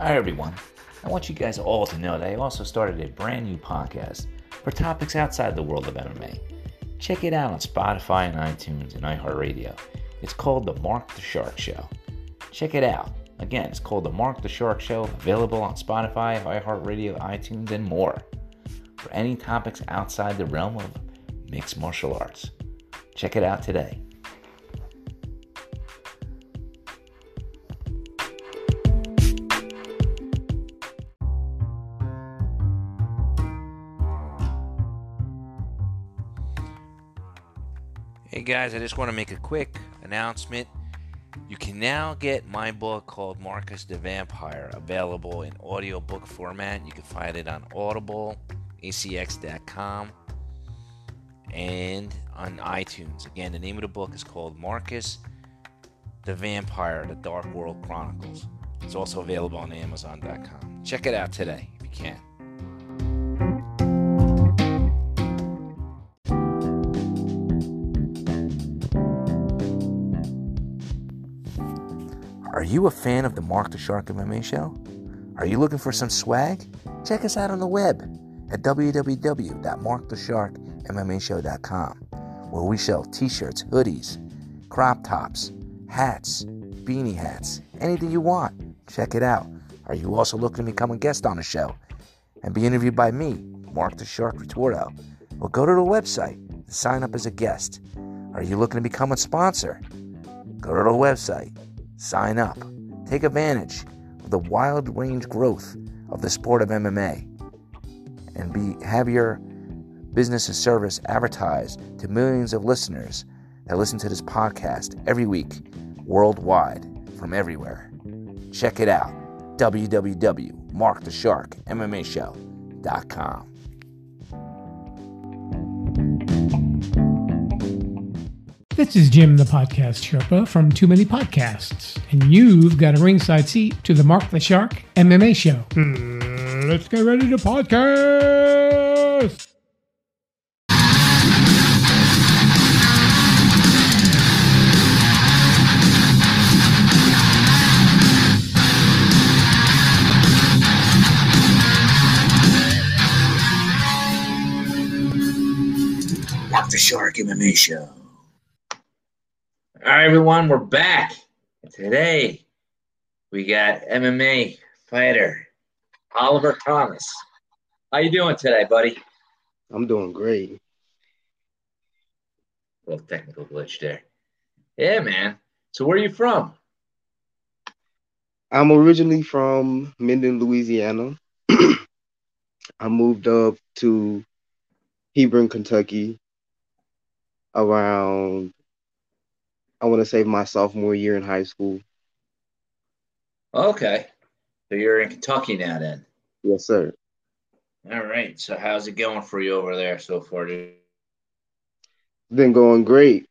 Hi, everyone. I want you guys all to know that I also started a brand new podcast for topics outside the world of MMA. Check it out on Spotify and iTunes and iHeartRadio. It's called The Marc the Shark Show. Check it out. Again, it's called The Marc the Shark Show, available on Spotify, iHeartRadio, iTunes, and more for any topics outside the realm of mixed martial arts. Check it out today. Hey guys, I just want to make a quick announcement. You can now get my book called Marcus the Vampire available in audiobook format. You can find it on Audible, acx.com, and on iTunes. Again, the name of the book is called Marcus the Vampire, The Dark World Chronicles. It's also available on Amazon.com. Check it out today if you can. You a fan of the Marc the Shark MMA show? Are you looking for some swag? Check us out on the web at www.marcthesharkmmashow.com where we sell t-shirts, hoodies, crop tops, hats, beanie hats, anything you want. Check it out. Are you also looking to become a guest on the show and be interviewed by me, Marc the Shark Retorto? Well, go to the website and sign up as a guest. Are you looking to become a sponsor? Go to the website, sign up, take advantage of the wild range growth of the sport of MMA, and be have your business and service advertised to millions of listeners that listen to this podcast every week worldwide from everywhere. Check it out www.marcthesharkmmashow.com. This is Jim, the podcast Sherpa from Too Many Podcasts, and you've got a ringside seat to the Marc the Shark MMA show. Mm, let's get ready to podcast. Marc the Shark MMA Show. All right, everyone, we're back. Today, we got MMA fighter Oliver Thomas. How you doing today, buddy? I'm doing great. Little technical glitch there. Yeah, man. So where are you from? I'm originally from Minden, Louisiana. I moved up to Hebron, Kentucky around, I want to say my sophomore year in high school. Okay. So you're in Kentucky now then. Yes, sir. All right. So how's it going for you over there so far, dude? Been going great.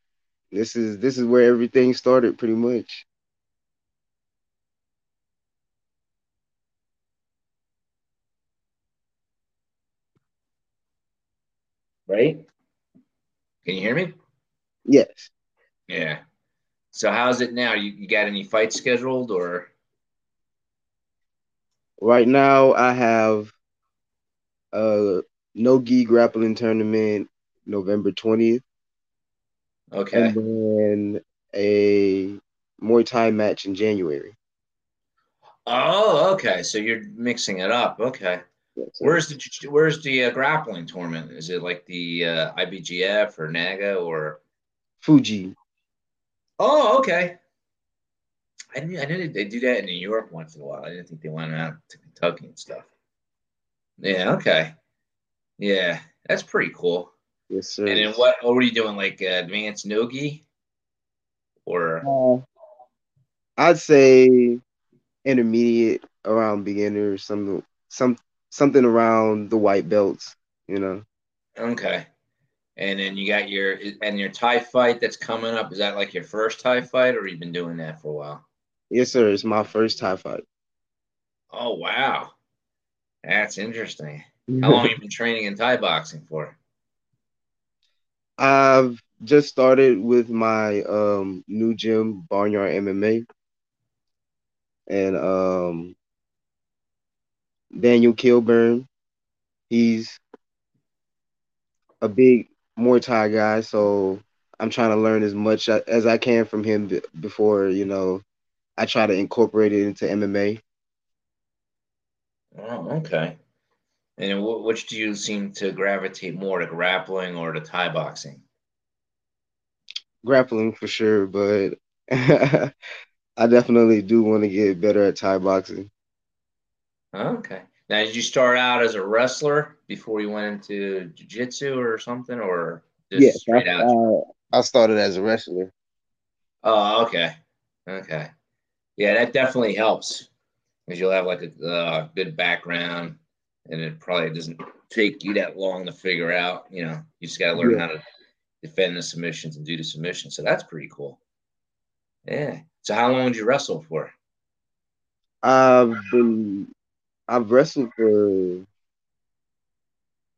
This is this is where everything started pretty much. Right? Can you hear me? Yes. Yeah. So how's it now? You, you got any fights scheduled or Right now I have a no gi grappling tournament November 20th. okay? and then a Muay Thai match in January. Oh, okay. So you're mixing it up. Okay. Where's the where's the uh, grappling tournament? Is it like the uh, IBJJF or NAGA or? Fuji? Oh, okay. I knew I knew they do that in New York once in a while. I didn't think they went out to Kentucky and stuff. Yeah. Okay. Yeah, that's pretty cool. Yes, sir. And then what? What were you doing? Like uh, advanced nogi, or Uh, I'd say intermediate around beginner, some some something around the white belts. You know, okay. And then you got your and your Thai fight that's coming up. Is that like your first Thai fight, or you've been doing that for a while? yes, sir. It's my first Thai fight. Oh wow, that's interesting. How long have you been training in Thai boxing for? I've just started with my um new gym, Barnyard MMA, and um Daniel Kilburn. He's a big Muay Thai guy, so I'm trying to learn as much as I can from him before you know I try to incorporate it into MMA. Oh, okay. And which do you seem to gravitate more to grappling or to Thai boxing? Grappling for sure, but I definitely do want to get better at Thai boxing. Okay. Now, did you start out as a wrestler before you went into jiu-jitsu or something, or just yes, straight I, out? Uh, I started as a wrestler. Oh, okay, okay, yeah, that definitely helps because you'll have like a uh, good background, and it probably doesn't take you that long to figure out. You know, you just got to learn yeah. how to defend the submissions and do the submissions. So that's pretty cool. Yeah. So how long did you wrestle for? I've been I've wrestled for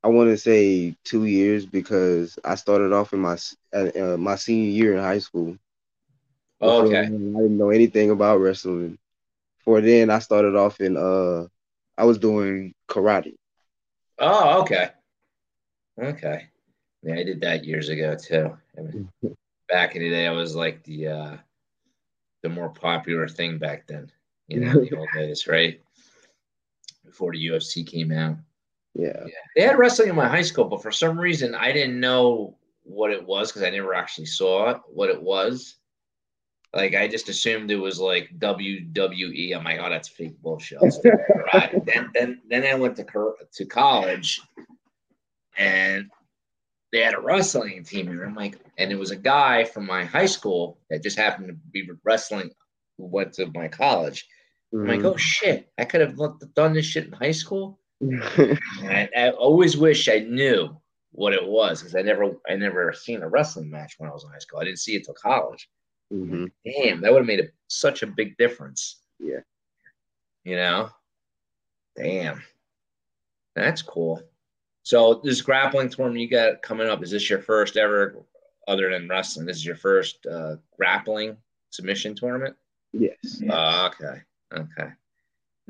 I want to say two years because I started off in my uh, my senior year in high school. Oh, okay. I didn't know anything about wrestling. For then, I started off in uh, I was doing karate. Oh, okay. Okay. Yeah, I did that years ago too. I mean, back in the day, I was like the uh, the more popular thing back then. You know, the old days, right? Before the UFC came out. Yeah. yeah. They had wrestling in my high school, but for some reason I didn't know what it was because I never actually saw it, what it was. Like I just assumed it was like WWE. I'm like, oh, that's fake bullshit. right. then then then I went to to college, and they had a wrestling team, and I'm like, and it was a guy from my high school that just happened to be wrestling who went to my college. Mm-hmm. I'm like, oh shit, I could have done this shit in high school. I, I, always wish I knew what it was because I never, I never seen a wrestling match when I was in high school. I didn't see it till college. Mm-hmm. Damn, that would have made a, such a big difference. Yeah, you know, damn, that's cool. So this grappling tournament you got coming up is this your first ever, other than wrestling? This is your first uh, grappling submission tournament. Yes. Uh, okay. Okay.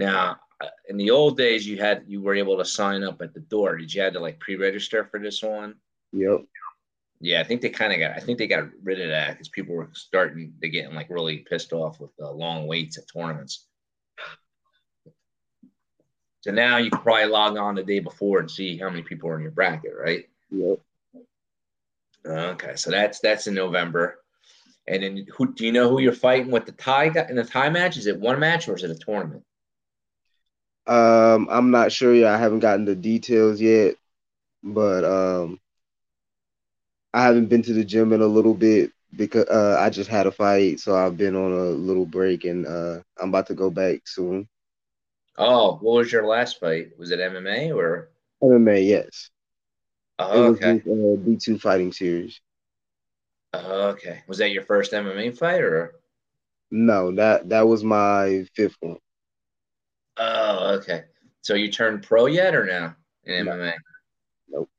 Now, in the old days, you had you were able to sign up at the door. Did you have to like pre-register for this one? Yep. Yeah, I think they kind of got. I think they got rid of that because people were starting to getting like really pissed off with the long waits at tournaments. So now you can probably log on the day before and see how many people are in your bracket, right? Yep. Okay, so that's that's in November. And then who do you know who you're fighting with the Thai in the Thai match? Is it one match or is it a tournament? Um, I'm not sure yet. I haven't gotten the details yet, but um, I haven't been to the gym in a little bit because uh, I just had a fight, so I've been on a little break, and uh, I'm about to go back soon. Oh, what was your last fight? Was it MMA or MMA? Yes. Oh, okay. B two fighting series. Oh, okay. Was that your first MMA fight or? No, that that was my fifth one. Okay. So you turned pro yet or now in no. MMA? Nope.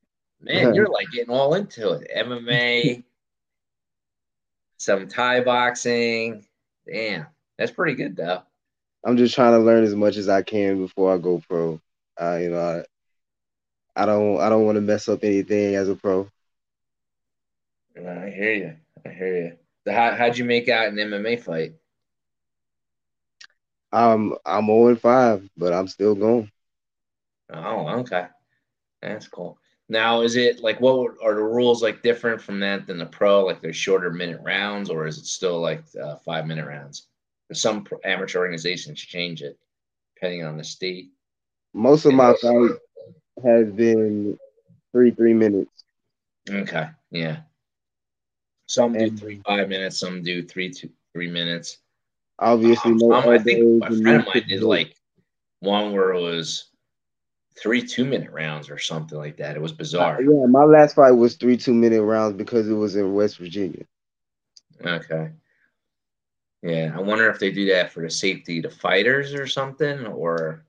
Man, you're like getting all into it. MMA, some Thai boxing. Damn, that's pretty good though. I'm just trying to learn as much as I can before I go pro. Uh, you know, I, I don't I don't want to mess up anything as a pro. I hear you. I hear you. So how how'd you make out an MMA fight? Um, I'm 0 5, but I'm still going. Oh, okay. That's cool. Now, is it like what are the rules like different from that than the pro? Like there's shorter minute rounds, or is it still like uh, five minute rounds? some amateur organizations change it depending on the state. Most of my fights has been three three minutes. Okay, yeah. Some do three five minutes. Some do three two three minutes. Obviously, um, no I think my friend of mine did like one where it was three two minute rounds or something like that. It was bizarre. Uh, yeah, my last fight was three two minute rounds because it was in West Virginia. Okay. Yeah, I wonder if they do that for the safety to fighters or something, or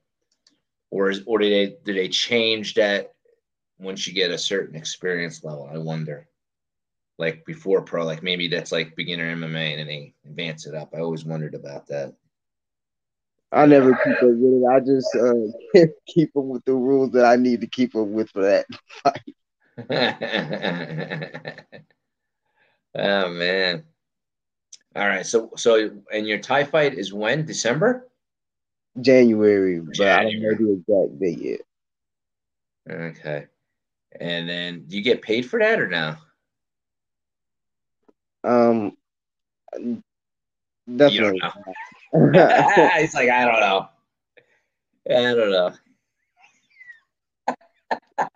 or is, or do they do they change that once you get a certain experience level? I wonder. Like before pro, like maybe that's like beginner MMA and then they advance it up. I always wondered about that. I never keep up with it. I just uh, keep up with the rules that I need to keep up with for that. oh man. All right. So so and your Thai fight is when? December? January, but January. I don't know the exact date yet. Okay. And then do you get paid for that or no? Um, You definitely. don't know. He's like, I don't know. I don't know.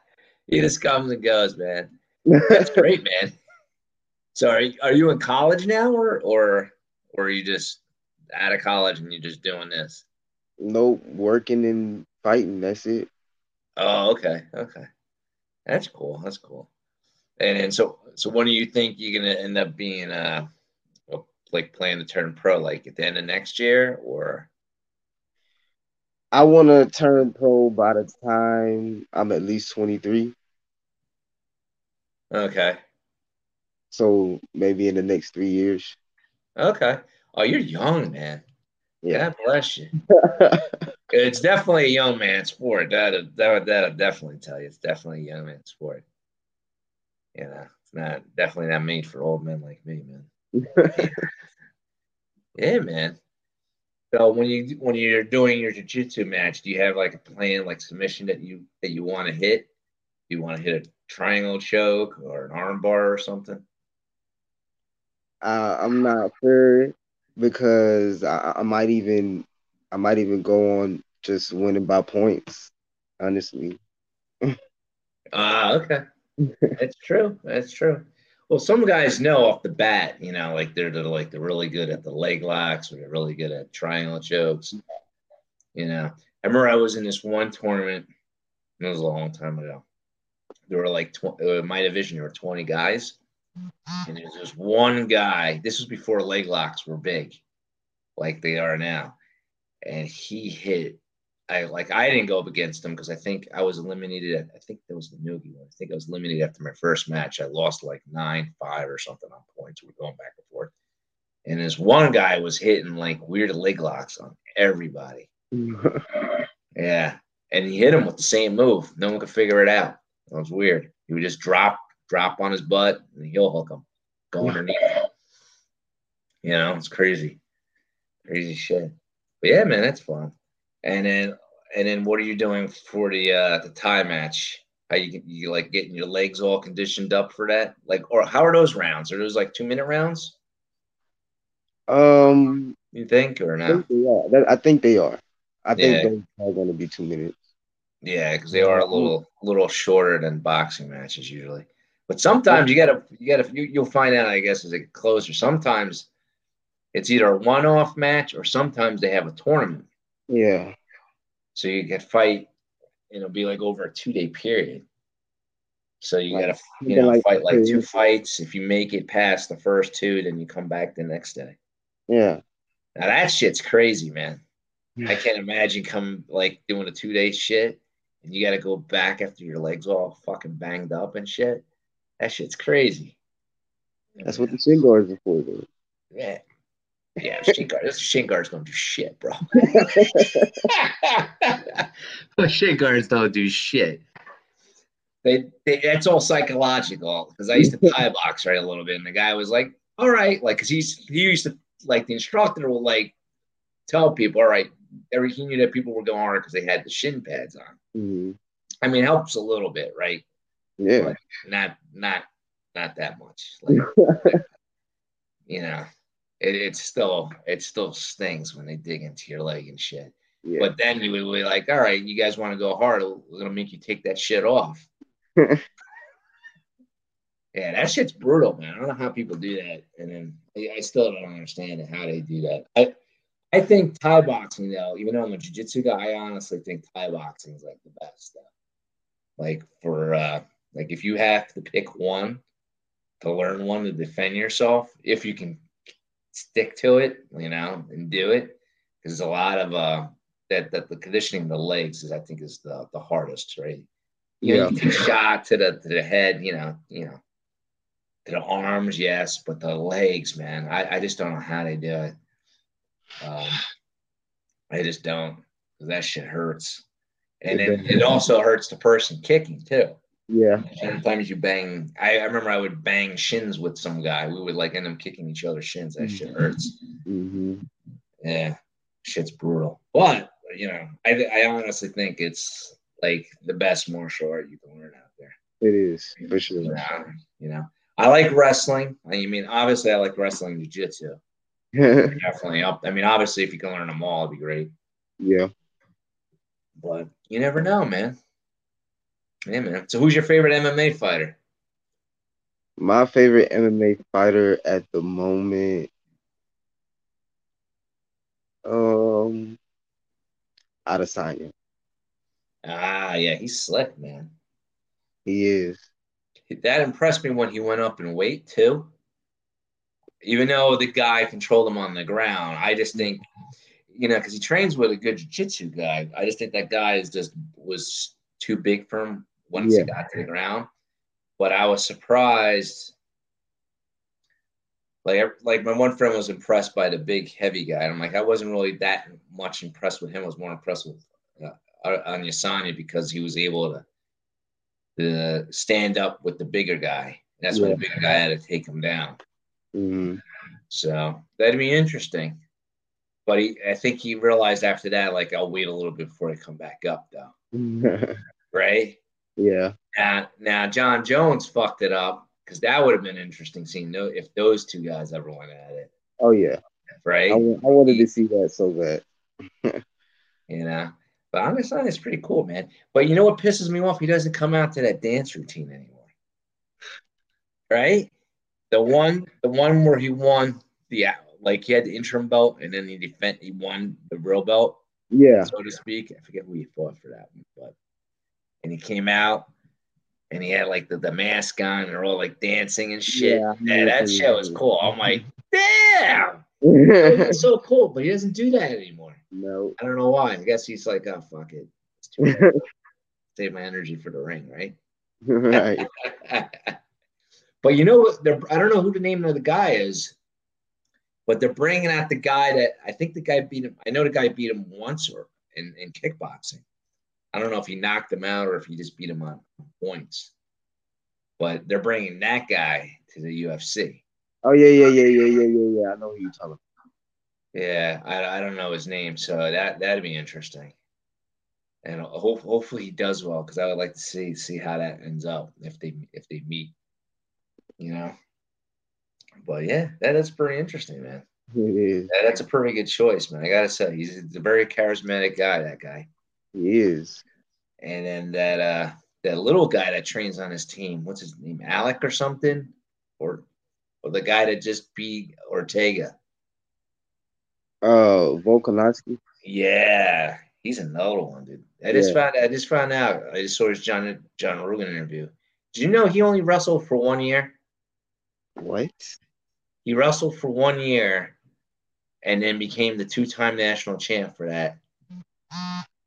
he just comes and goes, man. That's great, man. So are you, are you in college now or or or are you just out of college and you're just doing this? nope, working and fighting. That's it. Oh, okay. Okay. That's cool. That's cool. And and so so when do you think you're gonna end up being uh like playing to turn pro like at the end of next year or I want to turn pro by the time I'm at least 23. okay. So maybe in the next three years. Okay. Oh, you're young, man. Yeah. God bless you. It's definitely a young man sport. That that that'll definitely tell you. It's definitely a young man sport. You know, it's not definitely not made for old men like me, man. Yeah, man. So when you when you're doing your jiu-jitsu match, do you have like a plan, like submission that you that you want to hit? Do you want to hit a triangle choke or an arm bar or something? Uh, I'm not sure because I, I might even I might even go on just winning by points. Honestly, Ah, okay. That's true. That's true. Well, some guys know off the bat, you know, like they're, they're like they're really good at the leg locks or they're really good at triangle chokes. You know, I remember I was in this one tournament. It was a long time ago. There were like tw- uh, my division. There were twenty guys, and there was this one guy. This was before leg locks were big, like they are now, and he hit I like I didn't go up against him because I think I was eliminated. At, I think that was the nogi one. I think I was eliminated after my first match. I lost like nine five or something on points. We're going back and forth, and this one guy was hitting like weird leg locks on everybody. Yeah, and he hit him with the same move. No one could figure it out. It was weird. He would just drop drop on his butt and he'll hook him, go underneath. You know, it's crazy, crazy shit. But yeah, man, that's fun. And then and then what are you doing for the uh the Thai match? How you you like getting your legs all conditioned up for that? Like or how are those rounds? Are those like two minute rounds? um, You think or I no? think they are. I think they are. I think Yeah. those are going to be two minutes. Yeah, because they are a little little shorter than boxing matches usually. But sometimes you gotta you gotta you, you'll find out I guess as it closer. Sometimes it's either a one off match or sometimes they have a tournament. Yeah, So you can fight, and it'll be like over a two day period. So you Like, gotta you know like fight like two. two fights. If you make it past the first two, then you come back the next day. yeah. Now that shit's crazy, man. I can't imagine come like doing a two day shit and you gotta go back after your legs all fucking banged up and shit. That shit's crazy. That's what the shin guards are for. Though. Yeah. Yeah, shin guards. Shin guards don't do shit, bro. shin guards don't do shit. They, they that's all psychological. Because I used to Thai box right a little bit, and the guy was like, "All right," like because he's he used to like the instructor will like tell people, "All right," every he knew that people were going hard because they had the shin pads on. Mhm. I mean, it helps a little bit, right? Yeah, Not not not that much. Like you know, it, it's still it still stings when they dig into your leg and shit. yeah. But then you would be like, all right, you guys want to go hard? We're gonna make you take that shit off. yeah, that shit's brutal, man. I don't know how people do that, and then I, I still don't understand how they do that. I I think Thai boxing though, even though I'm a jiu-jitsu guy, I honestly think Thai boxing is like the best stuff. Like for uh like if you have to pick one to learn one to defend yourself, if you can stick to it, you know, and do it, because a lot of uh that that the conditioning of the legs is I think is the the hardest, right? You know, Yeah. you can shot to the to the head, you know, you know, to the arms, yes, but the legs, man, I, I just don't know how they do it. Um, I just don't. That shit hurts. And It it also hurts the person kicking too. Yeah. Sometimes you bang. I, I remember I would bang shins with some guy. We would like end up kicking each other's shins. That shit hurts. hmm Yeah, shit's brutal. But you know, I I honestly think it's like the best martial art you can learn out there. It is for sure. You know, you know. I like wrestling. I mean, obviously, I like wrestling jiu-jitsu. Definitely up. I mean, obviously, if you can learn them all, it'd be great. yeah. But you never know, man. Yeah, man. So, who's your favorite MMA fighter? My favorite MMA fighter at the moment, um, Adesanya. Ah, yeah, he's slick, man. He is. That impressed me when he went up in weight too. Even though the guy controlled him on the ground, I just think, you know, because he trains with a good jiu-jitsu guy. I just think that guy is just was too big for him once Yeah. he got to the ground. But I was surprised. Like, like my one friend was impressed by the big, heavy guy. And I'm like, I wasn't really that much impressed with him. I was more impressed with uh, Adesanya because he was able to to stand up with the bigger guy. That's when the bigger guy had to take him down. hmm So that'd be interesting. But he, I think he realized after that, like, I'll wait a little bit before I come back up, though. Right? yeah. Now, now Jon Jones fucked it up because that would have been interesting seeing no, if those two guys ever went at it. Oh yeah. Right? I, I wanted to see that so bad. You know? But I'm just saying it's pretty cool, man. But you know what pisses me off? He doesn't come out to that dance routine anymore. Right? The one, the one where he won the like he had the interim belt and then he defend he won the real belt, Yeah. so to speak. I forget who he fought for that one, but and he came out and he had like the, the mask on and they're all like dancing and shit. Yeah. Yeah, that shit was cool. I'm like, damn, it's so cool, but he doesn't do that anymore. no. I don't know why. I guess he's like, oh fuck it. It's too bad. Save my energy for the ring, right? right. but you know what? I don't know who the name of the guy is, but they're bringing out the guy that I think the guy beat him. I know the guy beat him once or in, in kickboxing. I don't know if he knocked him out or if he just beat him on points. But they're bringing that guy to the UFC. Oh yeah, yeah, yeah, yeah, yeah, yeah, yeah. I know who you're talking. About. Yeah, I, I don't know his name, so that that'd be interesting. And hope, hopefully he does well because I would like to see see how that ends up if they if they meet, you know. But yeah, that is pretty interesting, man. It is. That- That's a pretty good choice, man. I gotta say, he's a very charismatic guy. That guy, He is. and then that uh that little guy that trains on his team, what's his name, Alec or something, or or the guy that just beat Ortega. Uh, Volkanovski. Yeah, he's another one, dude. I just Yeah. found I just found out. I just saw his John John Rogan interview. Did you know he only wrestled for one year? What? He wrestled for one year, and then became the two-time national champ for that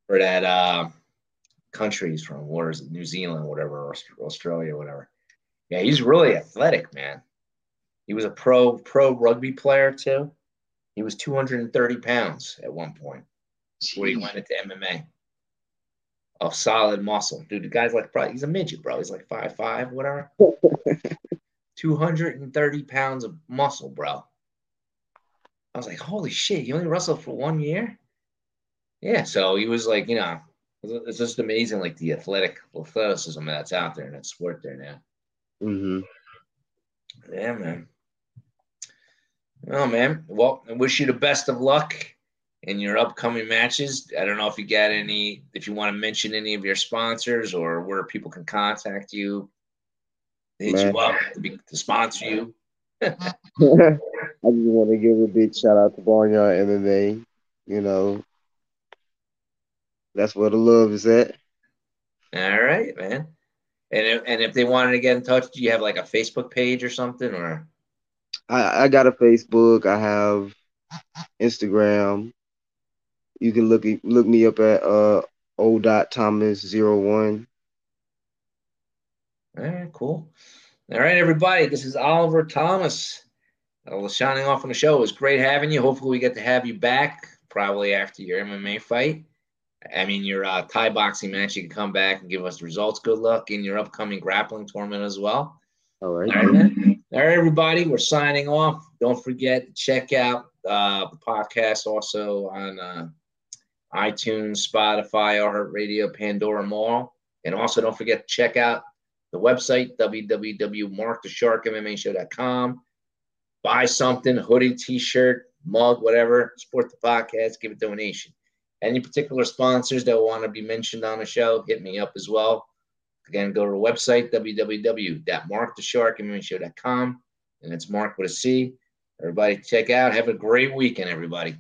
for that uh, country he's from. Where is it? New Zealand, whatever, Australia, whatever. Yeah, he's really athletic, man. He was a pro pro rugby player too. He was 230 pounds at one point. before he went into MMA. Of solid muscle. Dude, the guy's like, bro, he's a midget, bro. He's like five five, whatever. 230 pounds of muscle, bro. I was like, holy shit, he only wrestled for one year? Yeah, so he was like, you know, it's just amazing, like the athletic athleticism that's out there in that sport there now. Mm-hmm. Yeah, man. Oh man. Well, I wish you the best of luck in your upcoming matches. I don't know if you got any, if you want to mention any of your sponsors or where people can contact you, hit Man. you up to, be, to sponsor you. I just want to give a big shout out to Barnyard MMA. You know, that's where the love is at. All right, man. And if, and if they wanted to get in touch, do you have like a Facebook page or something or? I, I got a Facebook. I have Instagram. You can look look me up at uh o dot thomas zero one. All right, cool. All right, everybody. This is Oliver Thomas. Uh, shining off on the show. It was great having you. Hopefully, we get to have you back probably after your MMA fight. I mean, your uh, Thai boxing match, you can come back and give us the results. Good luck in your upcoming grappling tournament as well. All right. All right, All right everybody, we're signing off. Don't forget to check out uh, the podcast also on uh, iTunes, Spotify, iHeartRadio, Pandora Mall. And also don't forget to check out the website, www.marcthesharkmmashow.com. Buy something, hoodie, t-shirt, mug, whatever, support the podcast, give a donation. Any particular sponsors that want to be mentioned on the show, hit me up as well. Again, go to the website, www.marcthesharkmmashow.com. And it's Marc with a C. Everybody check out. Have a great weekend, everybody.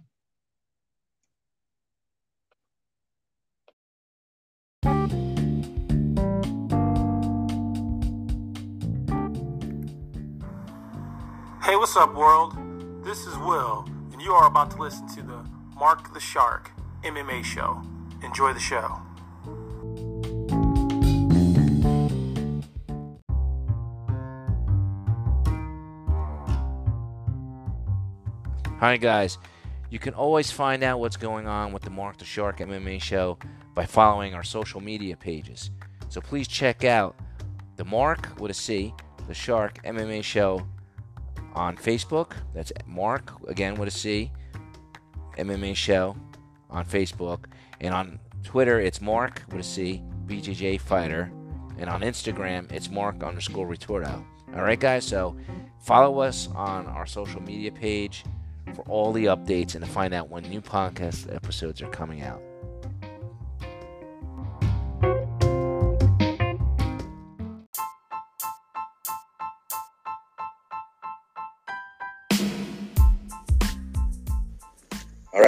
Hey, what's up, world? This is Will, and you are about to listen to the Marc the Shark MMA show. Enjoy the show. Hi, guys. You can always find out what's going on with the Marc the Shark MMA show by following our social media pages. So please check out the Marc with a C, the Shark MMA show on Facebook. That's Marc, again with a C, MMA show on Facebook. And on Twitter, it's Marc with a C, BJJ Fighter. And on Instagram, it's Marc underscore Retorto. All right, guys. So follow us on our social media page for all the updates and to find out when new podcast episodes are coming out.